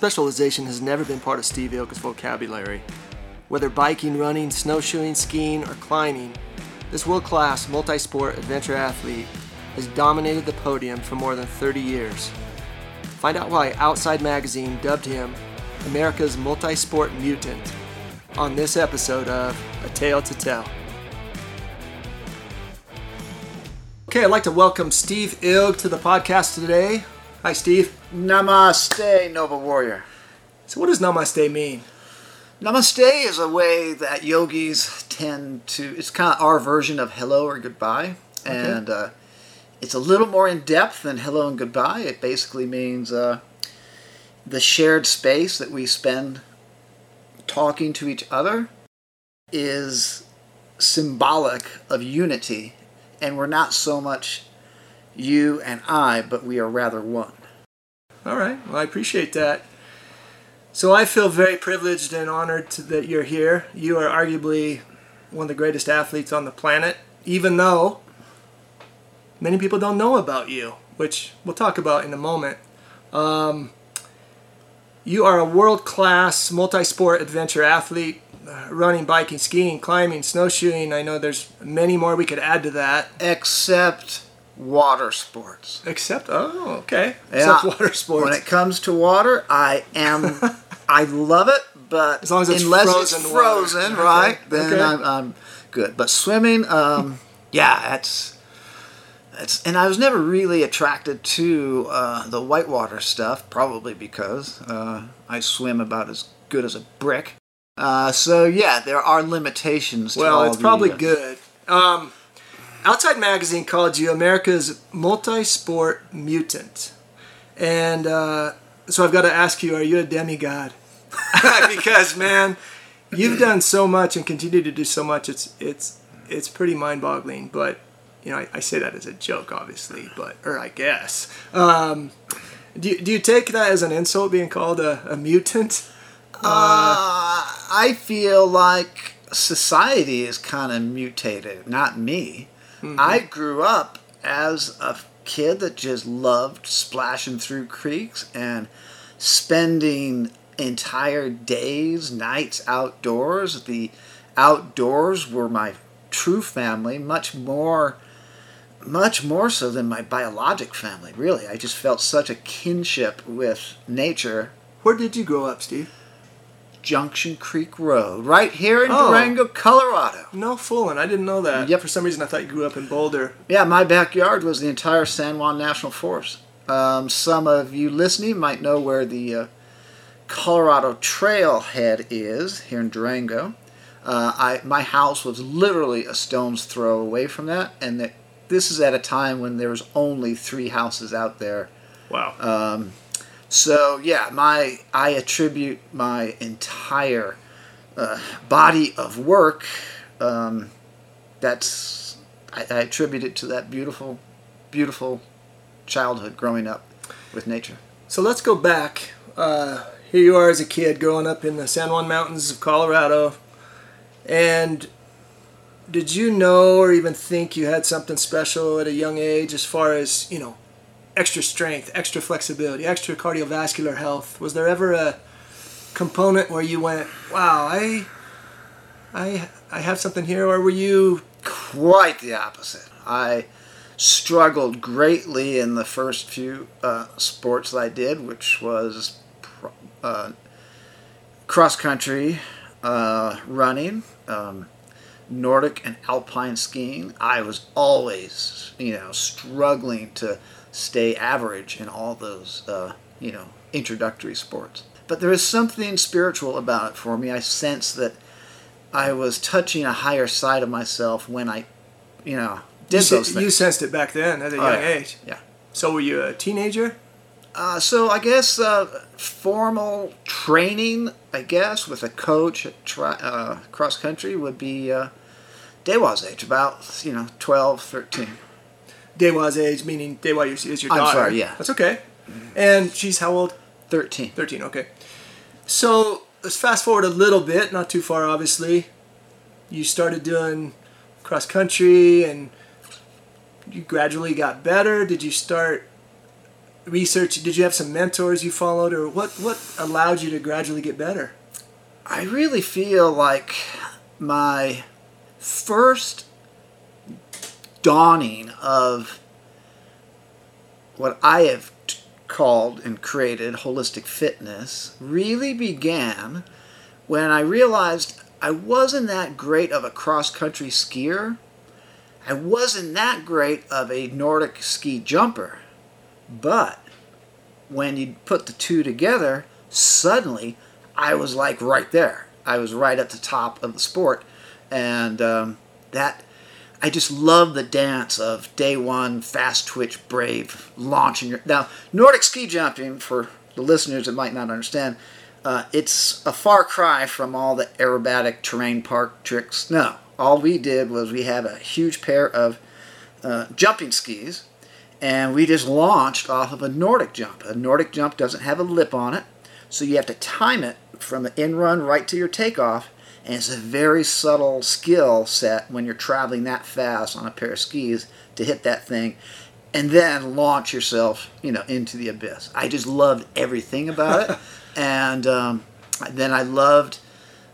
Specialization has never been part of Steve Ilg's vocabulary. Whether biking, running, snowshoeing, skiing, or climbing, this world class multi sport adventure athlete has dominated the podium for more than 30 years. Find out why Outside Magazine dubbed him America's multi sport mutant on this episode of A Tale to Tell. Okay, I'd like to welcome Steve Ilg to the podcast today. Hi, Steve. Namaste, Nova Warrior. So, what does namaste mean? Namaste is a way that yogis tend to, it's kind of our version of hello or goodbye. Okay. And uh, it's a little more in depth than hello and goodbye. It basically means uh, the shared space that we spend talking to each other is symbolic of unity. And we're not so much you and I, but we are rather one. All right. Well, I appreciate that. So I feel very privileged and honored to, that you're here. You are arguably one of the greatest athletes on the planet, even though many people don't know about you, which we'll talk about in a moment. Um, you are a world class multi sport adventure athlete, uh, running, biking, skiing, climbing, snowshoeing. I know there's many more we could add to that. Except water sports. Except, oh, okay. Yeah. Except water sports. When it comes to water, I am, I love it, but As long as it's unless frozen it's water. frozen, Okay, right? Then okay. I'm, I'm good. But swimming, um, yeah, that's, that's, and I was never really attracted to uh, the whitewater stuff, probably because uh, I swim about as good as a brick. Uh, so yeah, there are limitations. To Well, it's probably uh, good. Um, Outside Magazine called you America's multi-sport mutant, and uh, so I've got to ask you: Are you a demigod? because man, you've done so much and continue to do so much. It's it's it's pretty mind-boggling. But you know, I, I say that as a joke, obviously, but or I guess. Um, do do you take that as an insult, being called a, a mutant? Uh, I feel like society is kind of mutated, not me. Mm-hmm. I grew up as a kid that just loved splashing through creeks and spending entire days, nights outdoors. The outdoors were my true family, much more much more so than my biologic family, really. I just felt such a kinship with nature Where did you grow up, Steve? Junction Creek Road, right here in Oh. Durango, Colorado. No fooling. I didn't know that. Yep. For some reason, I thought you grew up in Boulder. Yeah, my backyard was the entire San Juan National Forest. Um, some of you listening might know where the uh, Colorado Trailhead is here in Durango. Uh, I my house was literally a stone's throw away from that, and that this is at a time when there was only three houses out there Wow. Um, so yeah, my I attribute my entire uh, body of work. Um, that's I, I attribute it to that beautiful, beautiful childhood growing up with nature. So let's go back. Uh, here you are as a kid growing up in the San Juan Mountains of Colorado. And did you know or even think you had something special at a young age as far as, you know, extra strength, extra flexibility, extra cardiovascular health? Was there ever a component where you went, wow, I, I, I have something here? Or were you, Quite the opposite. I struggled greatly in the first few uh, sports that I did, which was uh, cross country, uh, running, um, Nordic and alpine skiing. I was always, you know, struggling to stay average in all those, uh, you know, introductory sports. But there is something spiritual about it for me. I sense that I was touching a higher side of myself when I, you know, did you, those things. you sensed it back then at a Oh, young yeah. age? Yeah. So were you a teenager? Uh, so I guess uh, formal training, I guess, with a coach at tri- uh, cross country would be uh, Dewa's age, about you know 12, 13. Dewa's age, meaning Dewa is your I'm sorry, yeah. That's okay. And she's how old? 13. 13, okay. So let's fast forward a little bit, not too far, obviously. You started doing cross country and you gradually got better. Did you start research? Did you have some mentors you followed, or what? What allowed you to gradually get better? I really feel like my first dawning of what I have t- called and created holistic fitness really began when I realized I wasn't that great of a cross country skier. I wasn't that great of a Nordic ski jumper. But when you put the two together, suddenly I was like right there. I was right at the top of the sport. And um, that I just love the dance of day one, fast twitch, brave, launching your. Now, Nordic ski jumping, for the listeners that might not understand, uh, it's a far cry from all the aerobatic terrain park tricks. No, all we did was we had a huge pair of uh, jumping skis, and we just launched off of a Nordic jump. A Nordic jump doesn't have a lip on it, so you have to time it from the in run right to your takeoff and it's a very subtle skill set when you're traveling that fast on a pair of skis to hit that thing and then launch yourself, you know, into the abyss. I just loved everything about it, and um, then I loved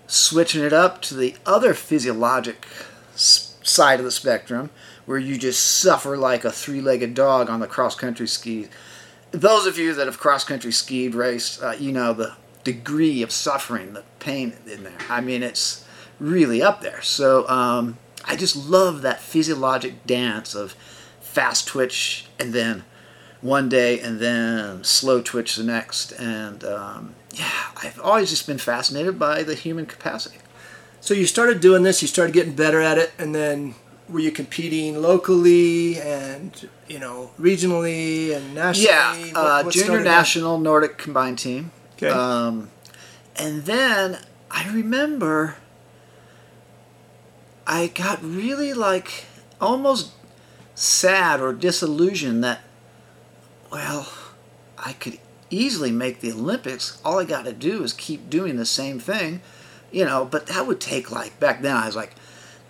switching it up to the other physiologic side of the spectrum, where you just suffer like a three-legged dog on the cross-country ski. Those of you that have cross-country skied, raced, uh, you know the degree of suffering, the pain in there. I mean, it's really up there. So um, I just love that physiologic dance of fast twitch and then one day and then slow twitch the next. And um, yeah, I've always just been fascinated by the human capacity. So you started doing this, you started getting better at it, and then were you competing locally and you know regionally and nationally? Yeah, uh, what junior national Nordic combined team. Okay. Um, and then I remember I got really like almost sad or disillusioned that, well, I could easily make the Olympics. All I got to do is keep doing the same thing, you know, but that would take like, back then I was like,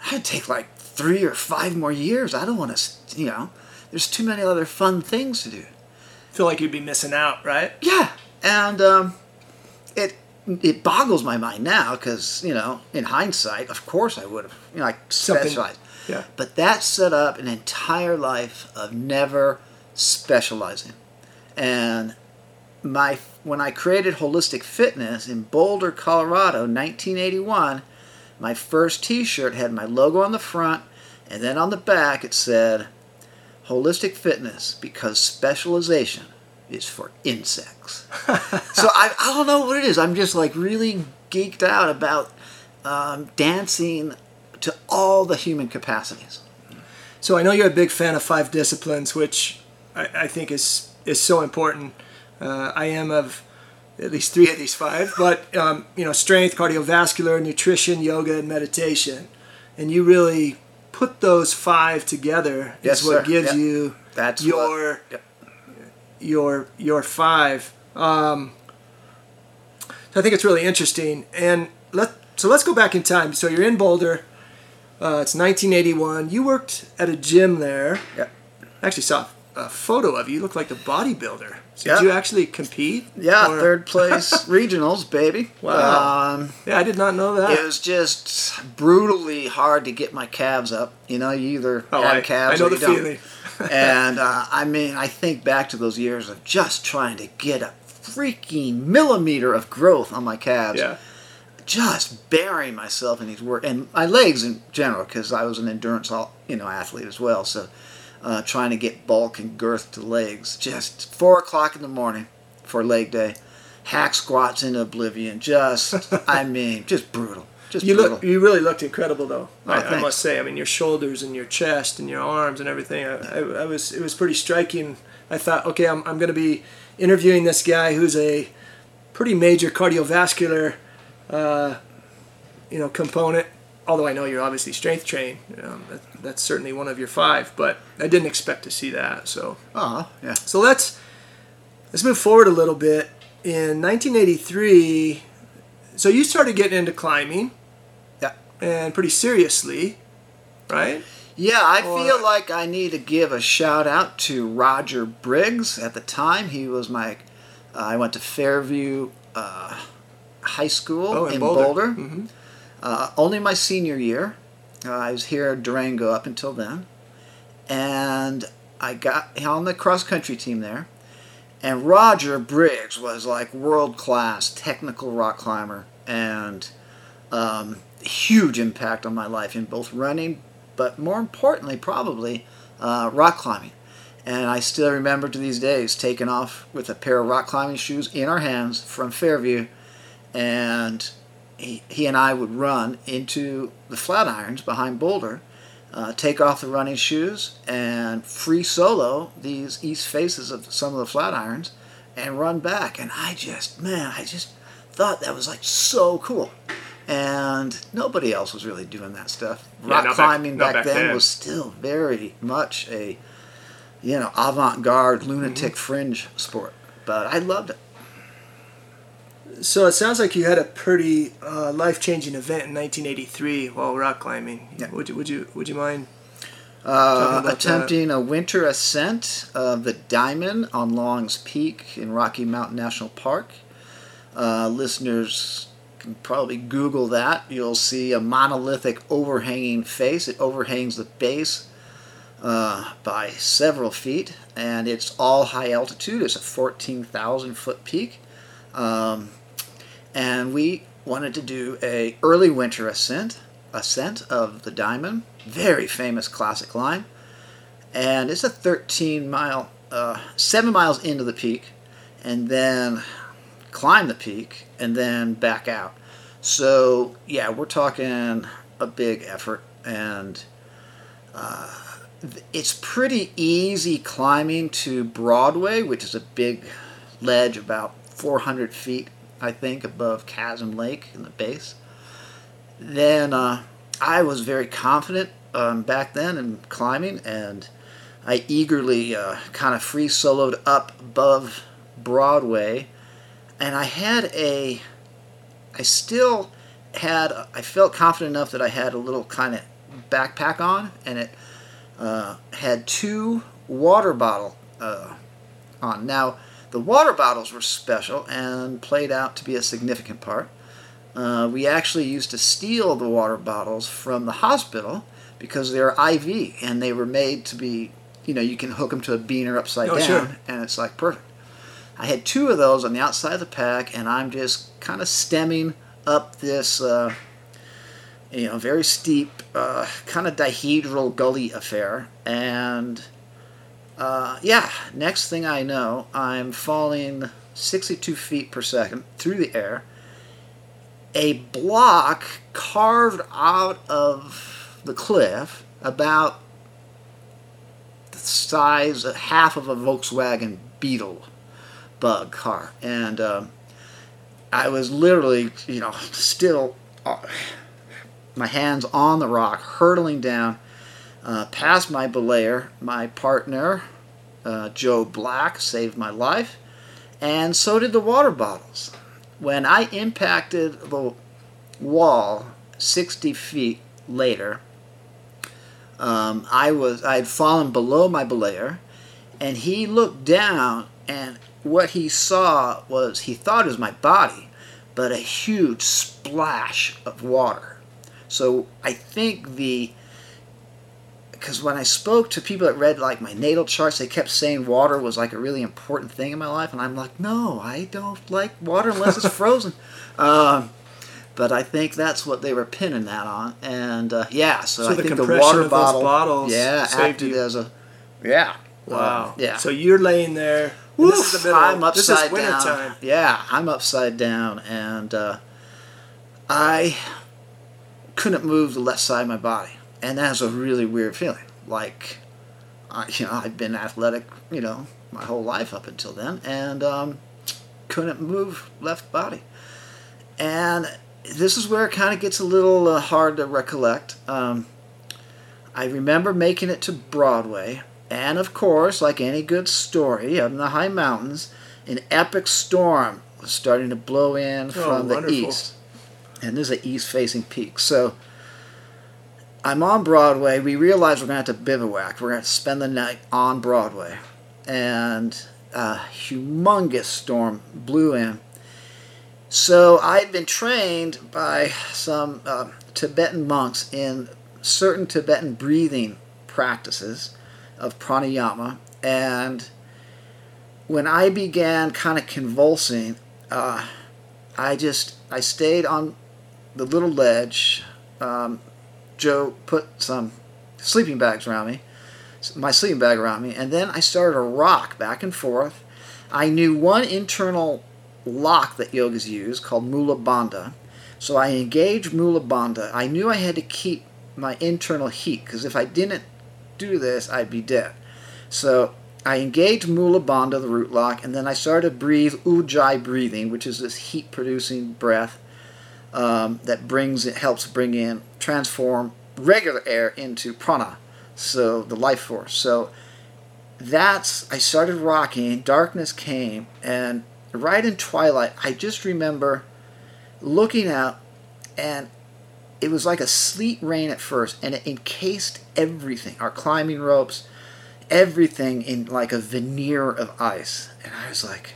that'd take like three or five more years. I don't want to, you know, there's too many other fun things to do. Feel like you'd be missing out, right? Yeah, and um, it it boggles my mind now because you know in hindsight of course i would have you know like specialized. yeah. But that set up an entire life of never specializing. And my when i created holistic fitness in boulder colorado 1981 my first t-shirt had my logo on the front and then on the back it said holistic fitness because specialization is for insects. so I, I don't know what it is. I'm just like really geeked out about um, dancing to all the human capacities. So I know you're a big fan of five disciplines, which I, I think is is so important. Uh, I am of at least three of these five, but um, you know, strength, cardiovascular, nutrition, yoga, and meditation, and you really put those five together yes, is what sir. gives yep. you That's your what, yep your your five. Um, so I think it's really interesting. And let so let's go back in time. So you're in Boulder. Uh, it's 1981. You worked at a gym there. Yeah. I actually saw a photo of you. You look like a bodybuilder. So yep. Did you actually compete? Yeah, or? third place regionals, baby. Wow. Um, yeah, I did not know that. It was just brutally hard to get my calves up. You know, you either oh, have I, calves I know or the you don't. feeling. And uh, I mean, I think back to those years of just trying to get a freaking millimeter of growth on my calves. Yeah. Just burying myself in these work and my legs in general, because I was an endurance, you know, athlete as well. So, uh, trying to get bulk and girth to legs. Just four o'clock in the morning for leg day, hack squats into oblivion. Just, I mean, just brutal. Just you brutal. look, you really looked incredible, though. Oh, I, I, must say. I mean, your shoulders and your chest and your arms and everything. I, I, I was, it was pretty striking. I thought, okay, I'm, I'm going to be interviewing this guy who's a pretty major cardiovascular, uh, you know, component. Although I know you're obviously strength trained, um, that, that's certainly one of your five. But I didn't expect to see that. So, oh yeah. so let's let's move forward a little bit. In 1983, so you started getting into climbing Yeah. and pretty seriously, right? Yeah, I Or- feel like I need to give a shout out to Roger Briggs. At the time, he was my. Uh, I went to Fairview uh, High School Oh, in, in Boulder. Boulder. Mhm. Uh, only my senior year. Uh, I was here at Durango up until then, and I got on the cross country team there. And Roger Briggs was like world class technical rock climber and um, huge impact on my life in both running, but more importantly, probably uh, rock climbing. And I still remember to these days taking off with a pair of rock climbing shoes in our hands from Fairview, and he, he and I would run into the Flatirons behind Boulder, uh, take off the running shoes, and free solo these east faces of some of the Flatirons, and run back. And I just, man, I just thought that was like so cool. And nobody else was really doing that stuff. Rock back- climbing not back, back then then. was still very much a, you know, avant-garde, lunatic Mm-hmm. fringe sport. But I loved it. So it sounds like you had a pretty uh, life-changing event in 1983 while rock climbing. Yeah. Would you would you would you mind? Uh, attempting a winter ascent of the Diamond on Longs Peak in Rocky Mountain National Park. Uh, listeners can probably Google that. You'll see a monolithic overhanging face. It overhangs the base uh, by several feet, and it's all high altitude. It's a 14,000 foot peak. Um, and we wanted to do a early winter ascent ascent of the Diamond, very famous classic climb, and it's a 13 mile, uh, seven miles into the peak, and then climb the peak and then back out. So yeah, we're talking a big effort, and uh, it's pretty easy climbing to Broadway, which is a big ledge about 400 feet, I think, above Chasm Lake in the base. Then uh, I was very confident um, back then in climbing, and I eagerly uh, kind of free soloed up above Broadway, and I had a, I still had, I felt confident enough that I had a little kind of backpack on, and it uh, had two water bottle uh, on. Now, the water bottles were special and played out to be a significant part. Uh, we actually used to steal the water bottles from the hospital because they're IV and they were made to be, you know, you can hook them to a biner upside Oh, down sure. and it's like perfect. I had two of those on the outside of the pack and I'm just kind of stemming up this, uh, you know, very steep, uh, kind of dihedral gully affair. And uh, yeah, next thing I know, I'm falling 62 feet per second through the air. A block carved out of the cliff, about the size, of half of a Volkswagen Beetle bug car. And um, I was literally, you know, still, uh, my hands on the rock, hurtling down uh, past my belayer. My partner, uh, Joe Black, saved my life, and so did the water bottles. When I impacted the wall 60 feet later, um, I was I had fallen below my belayer, and he looked down, and what he saw was he thought it was my body, but a huge splash of water. So I think the because when I spoke to people that read like my natal charts, they kept saying water was like a really important thing in my life, and I'm like, no, I don't like water unless it's frozen. um, but I think that's what they were pinning that on, and uh, yeah, so, So I the think the water bottle, bottles yeah, acted you. as a, yeah, Wow. uh, yeah. So you're laying there. and this is the middle. I'm this upside down. time. Yeah, I'm upside down, and uh, I couldn't move the left side of my body, and that's a really weird feeling. Like, I, you know, I've been athletic, you know, my whole life up until then, and um, couldn't move left body, and this is where it kind of gets a little uh, hard to recollect. Um, I remember making it to Broadway, and of course, like any good story, up in the high mountains, an epic storm was starting to blow in Oh, from the wonderful. east. And this is an east facing peak. So I'm on Broadway. We realize we're going to have to bivouac. We're going to spend the night on Broadway. And a humongous storm blew in. So I'd been trained by some uh, Tibetan monks in certain Tibetan breathing practices of pranayama. And when I began kind of convulsing, uh, I just I stayed on the little ledge. Um, Joe put some sleeping bags around me, my sleeping bag around me, and then I started to rock back and forth. I knew one internal lock that yogas use called Mula Bandha. So I engaged Mula Bandha. I knew I had to keep my internal heat because if I didn't do this, I'd be dead. So I engaged Mula Bandha, the root lock, and then I started to breathe Ujjayi breathing, which is this heat producing breath um, that brings it helps bring in transform regular air into prana, so the life force. So that's I started rocking. Darkness came, and right in twilight, I just remember looking out, and it was like a sleet rain at first, and it encased everything our climbing ropes, everything in like a veneer of ice. And I was like,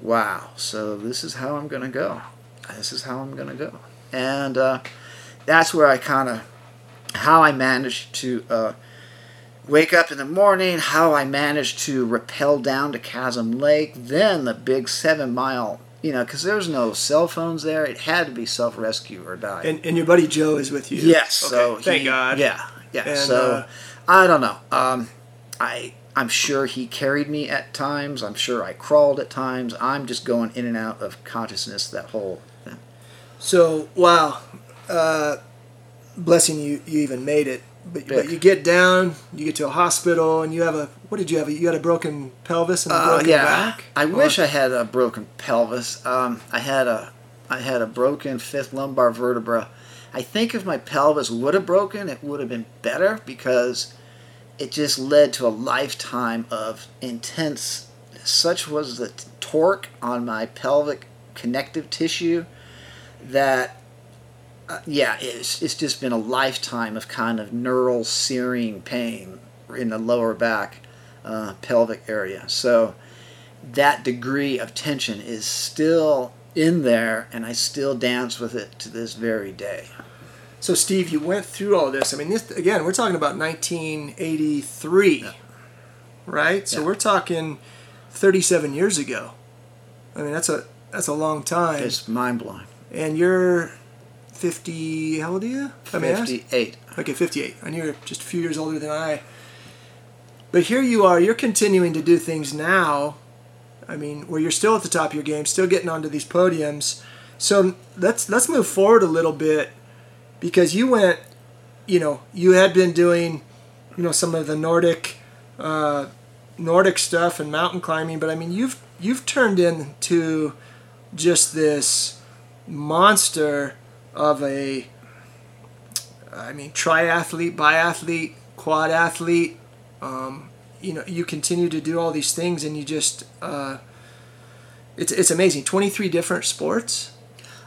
wow, so this is how I'm going to go. This is how I'm going to go. And uh, that's where I kind of, how I managed to uh, wake up in the morning, how I managed to rappel down to Chasm Lake, then the big seven mile you know, because there's no cell phones there. It had to be self rescue or die. And, and your buddy Joe is with you. Yes. Okay, so thank he- God. Yeah. Yeah. And, so uh, I don't know. Um, I I'm sure he carried me at times. I'm sure I crawled at times. I'm just going in and out of consciousness that whole. So wow, uh, blessing you, you even made it. But, but you get down, you get to a hospital, and you have a what did you have? You had a broken pelvis and a Uh, broken yeah. back. I Or- wish I had a broken pelvis. Um, I had a I had a broken fifth lumbar vertebra. I think if my pelvis would have broken, it would have been better because it just led to a lifetime of intense. Such was the t- torque on my pelvic connective tissue that. Uh, yeah, it's, it's just been a lifetime of kind of neural searing pain in the lower back uh, pelvic area. So that degree of tension is still in there, and I still dance with it to this very day. So Steve, you went through all this. I mean, this again, we're talking about 1983, right? So Yeah. we're talking 37 years ago. I mean, that's a that's a long time. It's mind blowing. And you're 50. How old are you? I mean, ask? 58. Okay, 58. I knew you were just a few years older than I. But here you are, you're continuing to do things now. I mean, where you're still at the top of your game, still getting onto these podiums. So let's let's move forward a little bit because you went, you know, you had been doing, you know, some of the Nordic, uh, Nordic stuff and mountain climbing, but I mean, you've you've turned into just this monster of a I mean, triathlete, biathlete, quad athlete. Um, you know, you continue to do all these things, and you just uh, it's it's amazing. Twenty three different sports.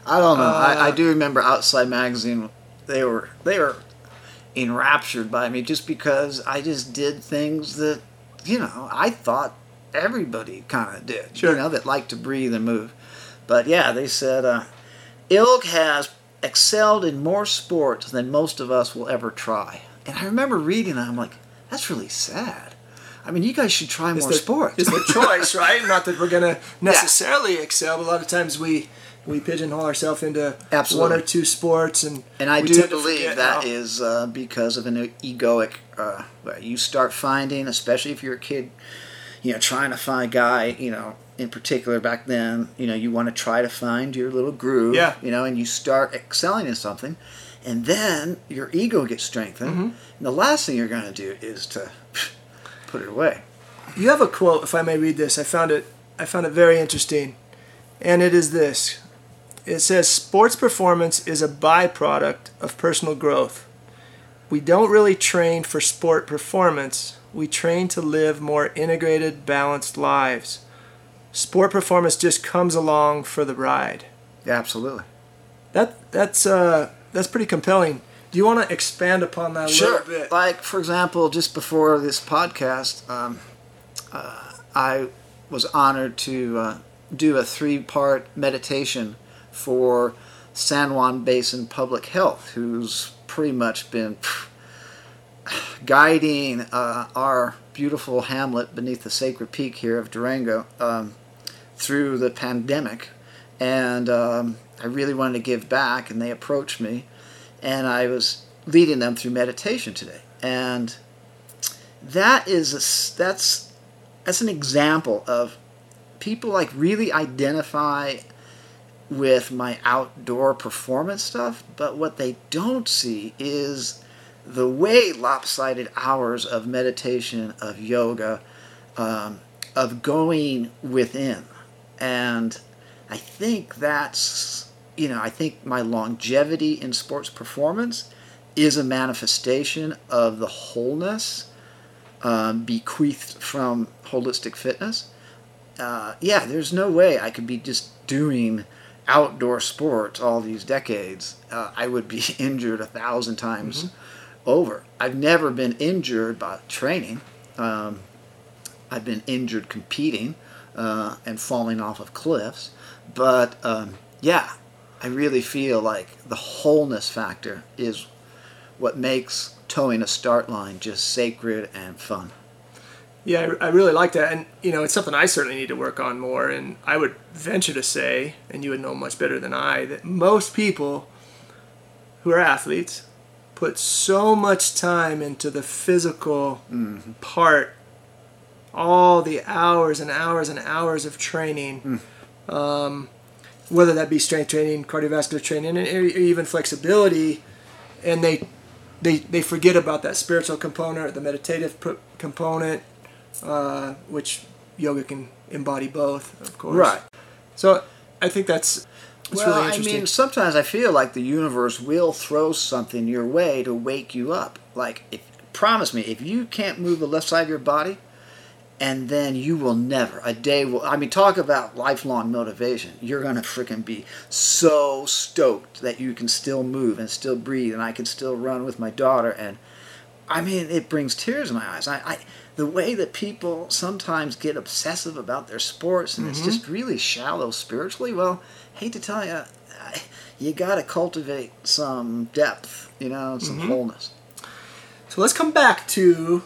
I don't know. I, I Uh, do remember Outside Magazine. They were they were enraptured by me just because I just did things that you know I thought everybody kind of did. Sure. You know that liked to breathe and move. But yeah, they said uh, Ilg has excelled in more sports than most of us will ever try. And I remember reading that. I'm like, that's really sad. I mean, you guys should try more their, sports. It's their choice, right? Not that we're gonna necessarily excel. But a lot of times we we pigeonhole ourselves into Absolutely. one or two sports, and And I do believe that how- is uh, because of an egoic. Uh, you start finding, especially if you're a kid, you know, trying to find a guy, you know, in particular back then, you know, you want to try to find your little groove, Yeah. you know, and you start excelling in something, and then your ego gets strengthened. Mm-hmm. And the last thing you're going to do is to put it away. You have a quote, if I may read this. I found it. I found it very interesting, and it is this. It says, "Sports performance is a byproduct of personal growth. We don't really train for sport performance. We train to live more integrated, balanced lives. Sport performance just comes along for the ride." Yeah, absolutely. That that's uh that's pretty compelling. Do you want to expand upon that a Sure. little bit? Like, for example, just before this podcast, um, uh, I was honored to uh, do a three part meditation for San Juan Basin Public Health, who's pretty much been guiding uh, our beautiful hamlet beneath the sacred peak here of Durango um, through the pandemic. And um, I really wanted to give back, and they approached me, and I was leading them through meditation today. And that is a that's that's an example of people like really identify with my outdoor performance stuff, but what they don't see is the way lopsided hours of meditation, of yoga, um, of going within. And I think that's, you know, I think my longevity in sports performance is a manifestation of the wholeness um, bequeathed from holistic fitness. Uh, yeah, there's no way I could be just doing outdoor sports all these decades. Uh, I would be injured a thousand times over. I've never been injured by training. Um, I've been injured competing uh, and falling off of cliffs. But um, yeah, I really feel like the wholeness factor is what makes toeing a start line just sacred and fun. Yeah, I I really like that, and you know, it's something I certainly need to work on more. And I would venture to say, and you would know much better than I, that most people who are athletes put so much time into the physical part, all the hours and hours and hours of training, um, whether that be strength training, cardiovascular training, and even flexibility, and they they they forget about that spiritual component, the meditative pr- component, uh, which yoga can embody both, of course. Right. So I think that's that's well, really I mean, sometimes I feel like the universe will throw something your way to wake you up. Like, if, promise me, if you can't move the left side of your body, and then you will never, a day will, I mean, talk about lifelong motivation. You're going to freaking be so stoked that you can still move and still breathe, and I can still run with my daughter. And I mean, it brings tears in my eyes. I, I the way that people sometimes get obsessive about their sports and it's mm-hmm. just really shallow spiritually. Well, hate to tell you, you got to cultivate some depth, you know, some wholeness. So let's come back to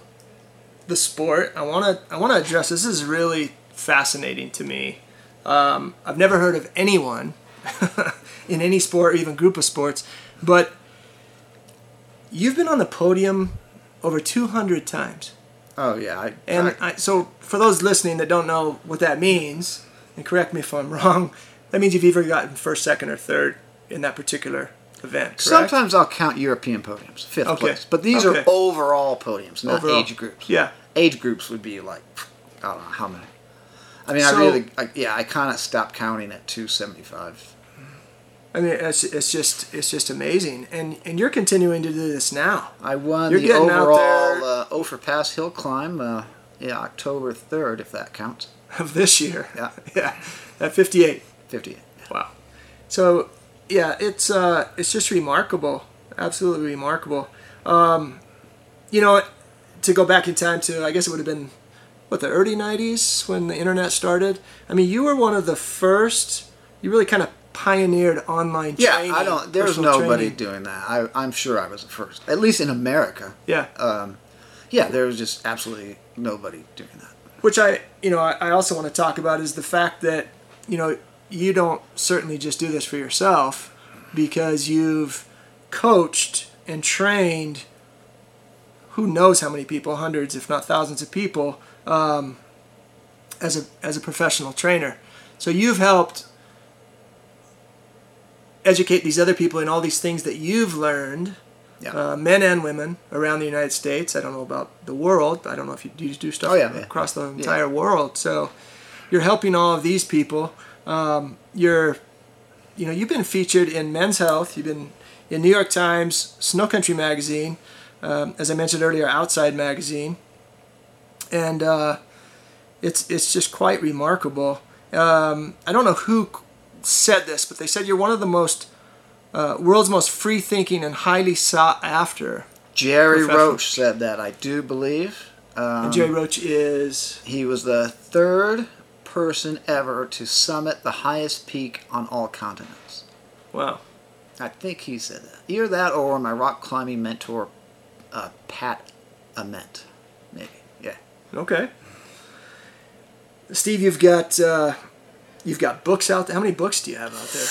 the sport. I want to I want to address this. is really fascinating to me. Um, I've never heard of anyone in any sport or even group of sports, but you've been on the podium over 200 times. Oh yeah, I, And I- I, so, for those listening that don't know what that means, and correct me if I'm wrong, that means you've either gotten first, second, or third in that particular event. Correct? sometimes I'll count European podiums, fifth Okay. place, but these Okay. are overall podiums, not Overall. age groups. Yeah. age groups would be like I don't know how many. I mean, I really, I, yeah, I kind of stopped counting at two seventy five. I mean, it's, it's just it's just amazing, and and you're continuing to do this now. I won You're the overall uh, Ophir Pass Hill climb. Uh, yeah, October third, if that counts. of this year. Yeah. yeah, at Fifty eight. Wow. So, yeah, it's uh, it's just remarkable, absolutely remarkable. Um, you know, to go back in time to, I guess it would have been, what the early '90s when the internet started. I mean, you were one of the first. You really kind of pioneered online Yeah, training. I don't. There's nobody training. doing that. I, I'm sure I was the first, at least in America. Yeah. Um, yeah, there was just absolutely nobody doing that. which I, you know, I, I also want to talk about is the fact that, you know, you don't certainly just do this for yourself because you've coached and trained who knows how many people, hundreds if not thousands of people, um, as a as a professional trainer. So you've helped educate these other people in all these things that you've learned Yeah. uh, men and women around the United States. I don't know about the world. I don't know if you do, do stuff Oh, yeah, yeah. across the entire world. So you're helping all of these people. Um, you're, you know, you've been featured in Men's Health. You've been in New York Times, Snow Country Magazine, um, as I mentioned earlier, Outside Magazine, and uh, it's it's just quite remarkable. Um, I don't know who said this, but they said you're one of the most uh, world's most free thinking and highly sought after. Gerry Roach said that, I do believe. Um, And Gerry Roach is He was the third person ever to summit the highest peak on all continents. wow. I think he said that. Either that or my rock climbing mentor, uh, Pat Ament. Maybe. Yeah. Okay. Steve, you've got uh, you've got books out there. How many books do you have out there?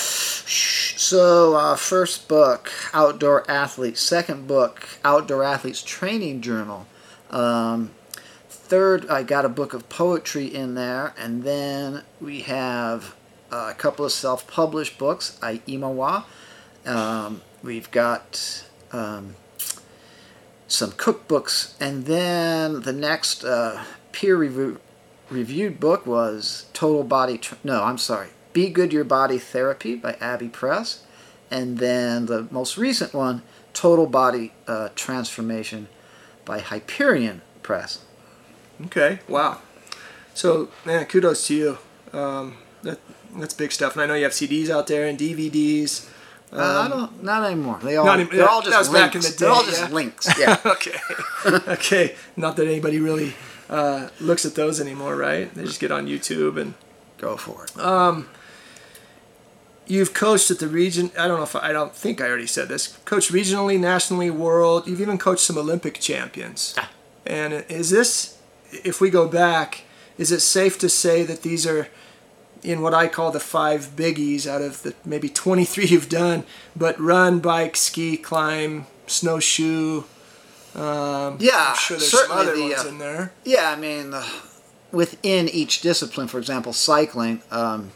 So, uh, first book, Outdoor Athlete. Second book, Outdoor Athletes Training Journal. Um, third, I got a book of poetry in there. And then we have a couple of self published books, I Imawa. Um, we've got um, some cookbooks. And then the next uh, peer review, reviewed book was Total Body. No, I'm sorry. Be Good Your Body Therapy by Abbey Press. And then the most recent one, Total Body uh, Transformation by Hyperion Press. Okay. Wow. So, man, kudos to you. Um, that that's big stuff. And I know you have CDs out there and DVDs. Uh, I don't, not anymore. They all, Not they're all just was back in links. the they're all just yeah. links. Yeah. okay. okay. Not that anybody really uh, looks at those anymore, right? They just get on YouTube and Go for it. Um, you've coached at the region. I don't know if I, I don't think I already said this. Coached regionally, nationally, world. You've even coached some Olympic champions. Ah. And is this, if we go back, is it safe to say that these are in what I call the five biggies out of the maybe 23 you've done, but run, bike, ski, climb, snowshoe? Um, Yeah, I'm sure there's certainly some other the, ones uh, in there. Yeah, I mean, uh, within each discipline, for example, cycling, um,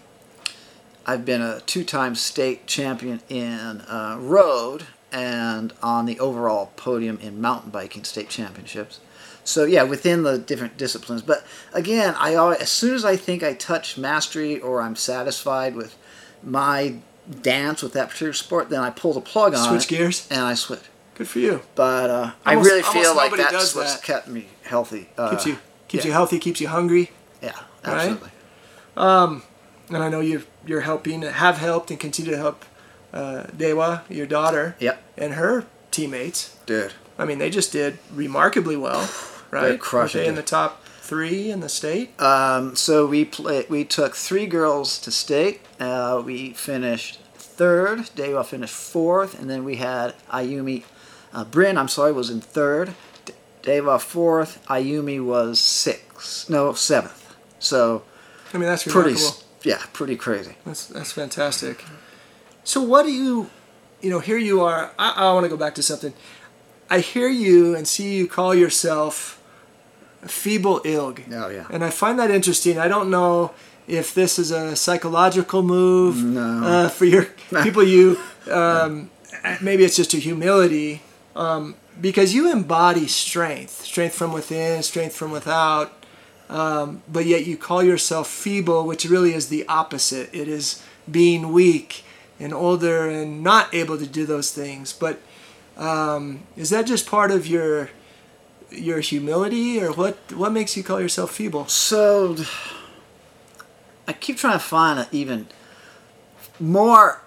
I've been a two time state champion in uh, road and on the overall podium in mountain biking state championships. So, yeah, within the different disciplines. But again, I always, as soon as I think I touch mastery or I'm satisfied with my dance with that particular sport, then I pull the plug on Switch it gears. and I switch. Good for you. But uh, I really feel like that's does what's that. kept me healthy. Uh, Keeps you keeps yeah. you healthy, keeps you hungry. Yeah, Right? absolutely. and I know you're you're helping, have helped, and continue to help uh, Dewa, your daughter, Yep, and her teammates. dude. I mean, they just did remarkably well, right? They're crushing Were they in it. the top three in the state? Um, so we play, we took three girls to state. Uh, we finished third. Dewa finished fourth, and then we had Ayumi, uh, Bryn. I'm sorry, was in third. D- Dewa fourth. Ayumi was sixth. No, seventh. So I mean, that's pretty, remarkable. yeah, pretty crazy. That's that's fantastic. So, what do you, you know, here you are. I, I want to go back to something. I hear you and see you call yourself feeble ilg. Oh yeah. And I find that interesting. I don't know if this is a psychological move No. uh, for your people. You um, maybe it's just a humility um, because you embody strength, strength from within, strength from without. Um, but yet you call yourself feeble, which really is the opposite. It is being weak and older and not able to do those things. But um, is that just part of your your humility, or what? What makes you call yourself feeble? So I keep trying to find an even more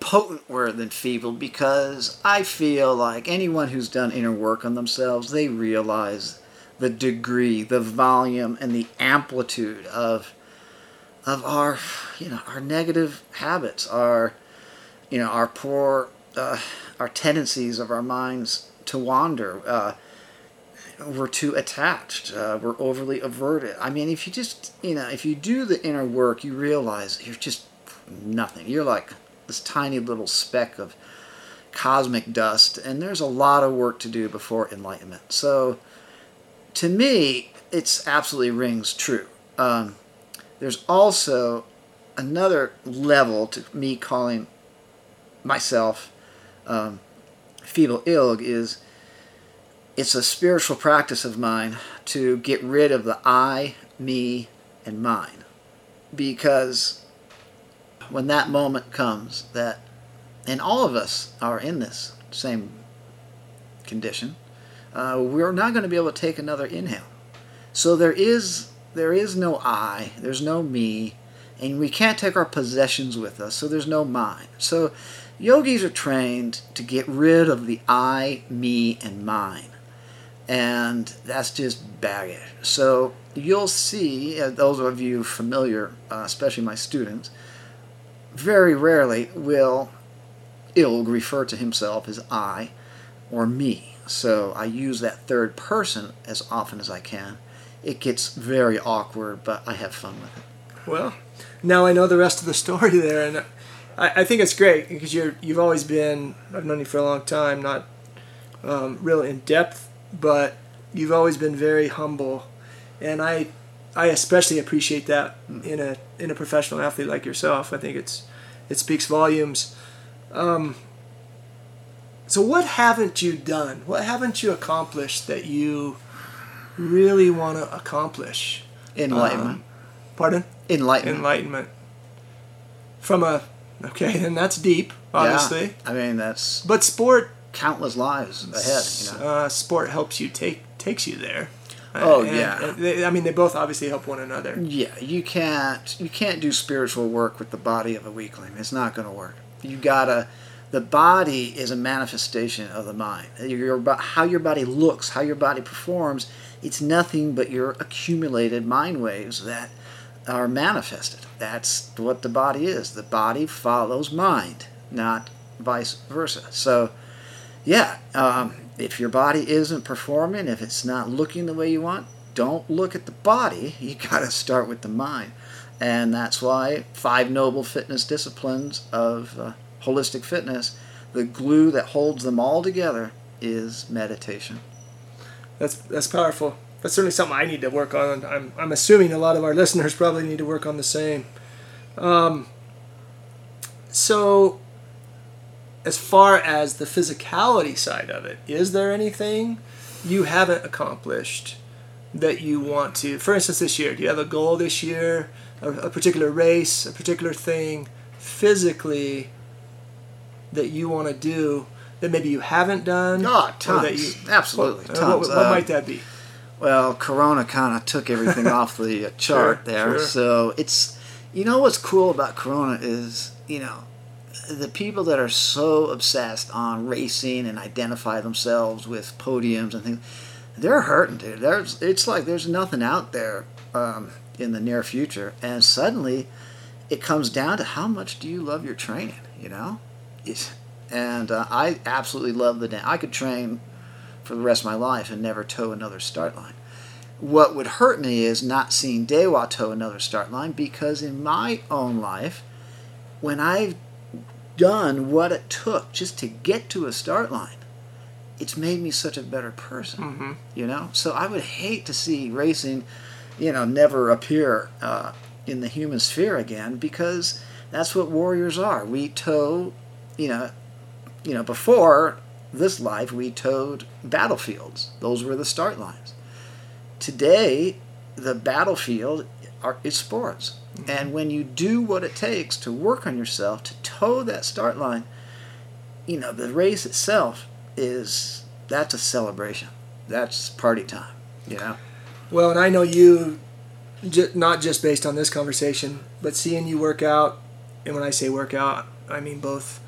potent word than feeble because I feel like anyone who's done inner work on themselves, they realize the degree, the volume, and the amplitude of of our you know our negative habits, our you know our poor uh, our tendencies of our minds to wander. Uh, we're too attached. Uh, we're overly averted. I mean, if you just, you know, if you do the inner work, you realize you're just nothing. You're like this tiny little speck of cosmic dust, and there's a lot of work to do before enlightenment. So, to me, it's absolutely rings true. Um, there's also another level to me calling myself um, feeble ilg is it's a spiritual practice of mine to get rid of the I, me, and mine. Because when that moment comes, that, and all of us are in this same condition, uh, we're not going to be able to take another inhale. So there is there is no I, there's no me, and we can't take our possessions with us, so there's no mine. So Yogis are trained to get rid of the I, me, and mine. And that's just baggage. So you'll see, uh, those of you familiar, uh, especially my students, very rarely will Ilg refer to himself as I or me. So I use that third person as often as I can. It gets very awkward, but I have fun with it. Well, now I know the rest of the story there, and I, I think it's great because you're you've always been I've known you for a long time, not um, real in depth, but you've always been very humble, and I I especially appreciate that in a in a professional athlete like yourself. I think it's it speaks volumes. Um, so what haven't you done? What haven't you accomplished that you really want to accomplish? Enlightenment. Um, pardon? Enlightenment. Enlightenment. From a okay, and that's deep, obviously. Yeah, I mean, that's But sport, countless lives ahead. You know? uh, sport helps you take takes you there. Oh, And- yeah. and they, I mean, they both obviously help one another. Yeah, you can't you can't do spiritual work with the body of a weakling. It's not going to work. You gotta. The body is a manifestation of the mind. Your, how your body looks, how your body performs, it's nothing but your accumulated mind waves that are manifested. That's what the body is. The body follows mind, not vice versa. So, yeah, um, if your body isn't performing, if it's not looking the way you want, don't look at the body. You got to start with the mind. And that's why five noble fitness disciplines of uh, holistic fitness, the glue that holds them all together is meditation. That's that's powerful. That's certainly something I need to work on. I'm I'm assuming a lot of our listeners probably need to work on the same. Um, so, as far as the physicality side of it, is there anything you haven't accomplished that you want to? For instance, this year, do you have a goal this year, a, a particular race, a particular thing physically that you want to do that maybe you haven't done? Oh, tons. Absolutely, what, tons. What, what Uh, might that be? Well, Corona kind of took everything off the chart Sure, there. sure. So it's, you know, what's cool about Corona is, you know, the people that are so obsessed on racing and identify themselves with podiums and things, they're hurting, dude. There's, it's like there's nothing out there um, in the near future, and suddenly, it comes down to how much do you love your training, you know? It's, and uh, I absolutely love the. Day. I could train for the rest of my life and never toe another start line. What would hurt me is not seeing Dewa toe another start line because in my own life, when I've done what it took just to get to a start line, it's made me such a better person. Mm-hmm. You know, so I would hate to see racing, you know, never appear uh, in the human sphere again because that's what warriors are. We toe, you know, you know, before this life we toed battlefields. Those were the start lines. Today, the battlefield are, is sports. And when you do what it takes to work on yourself to toe that start line, you know, the race itself is that's a celebration. That's party time, you know. Well, and I know you, not just based on this conversation, but seeing you work out, and when I say work out, I mean both,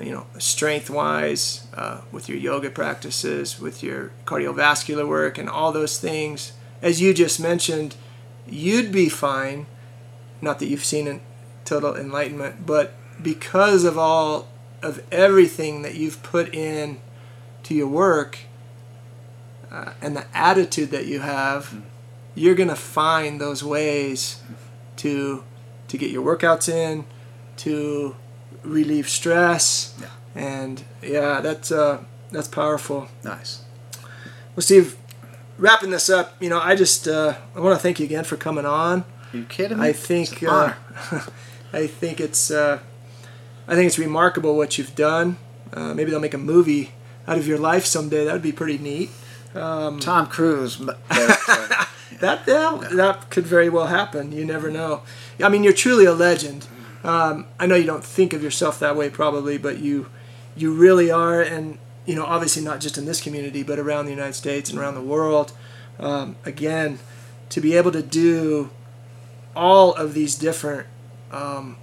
you know, strength wise, uh, with your yoga practices, with your cardiovascular work, and all those things. As you just mentioned, you'd be fine. Not that you've seen total enlightenment, but because of all of everything that you've put in to your work uh, and the attitude that you have, you're gonna find those ways to to get your workouts in, to relieve stress, Yeah. and yeah, that's uh, that's powerful. Nice. Well, Steve, wrapping this up, you know, I just uh, I want to thank you again for coming on. Are you kidding me? I think uh. I think it's uh, I think it's remarkable what you've done. Uh, maybe they'll make a movie out of your life someday. That would be pretty neat. Tom Cruise. but, That yeah, that could very well happen. You never know. I mean, you're truly a legend. Um, I know you don't think of yourself that way, probably, but you you really are, and you know, obviously not just in this community, but around the United States and around the world. Um, again, to be able to do all of these different, um,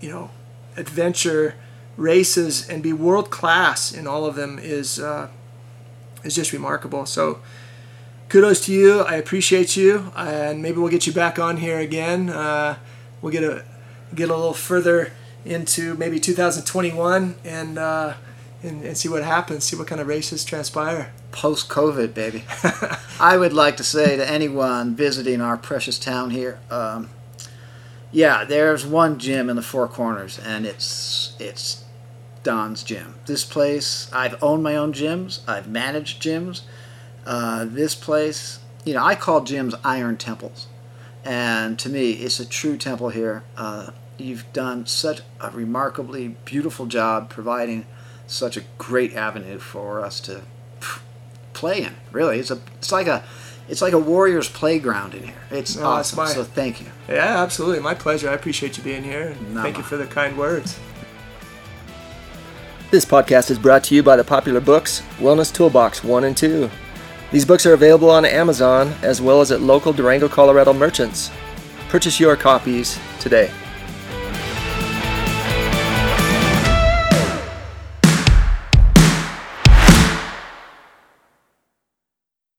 you know, adventure races and be world class in all of them is uh, is just remarkable. So kudos to you. I appreciate you, and maybe we'll get you back on here again. Uh, we'll get a get a little further into maybe 2021 and, uh, and and see what happens. See what kind of races transpire. Post COVID, baby. I would like to say to anyone visiting our precious town here. Um, yeah, there's one gym in the Four Corners, and it's it's Don's gym. This place, I've owned my own gyms. I've managed gyms. Uh, this place, you know, I call gyms iron temples, and to me, it's a true temple here. Uh, you've done such a remarkably beautiful job providing such a great avenue for us to play in. Really, it's a it's like a it's like a Warriors playground in here. It's No, it's awesome. my- so thank you. Yeah, absolutely. My pleasure. I appreciate you being here. And Nah, thank you for the kind words. This podcast is brought to you by the popular books Wellness Toolbox 1 and 2. These books are available on Amazon as well as at local Durango, Colorado merchants. Purchase your copies today.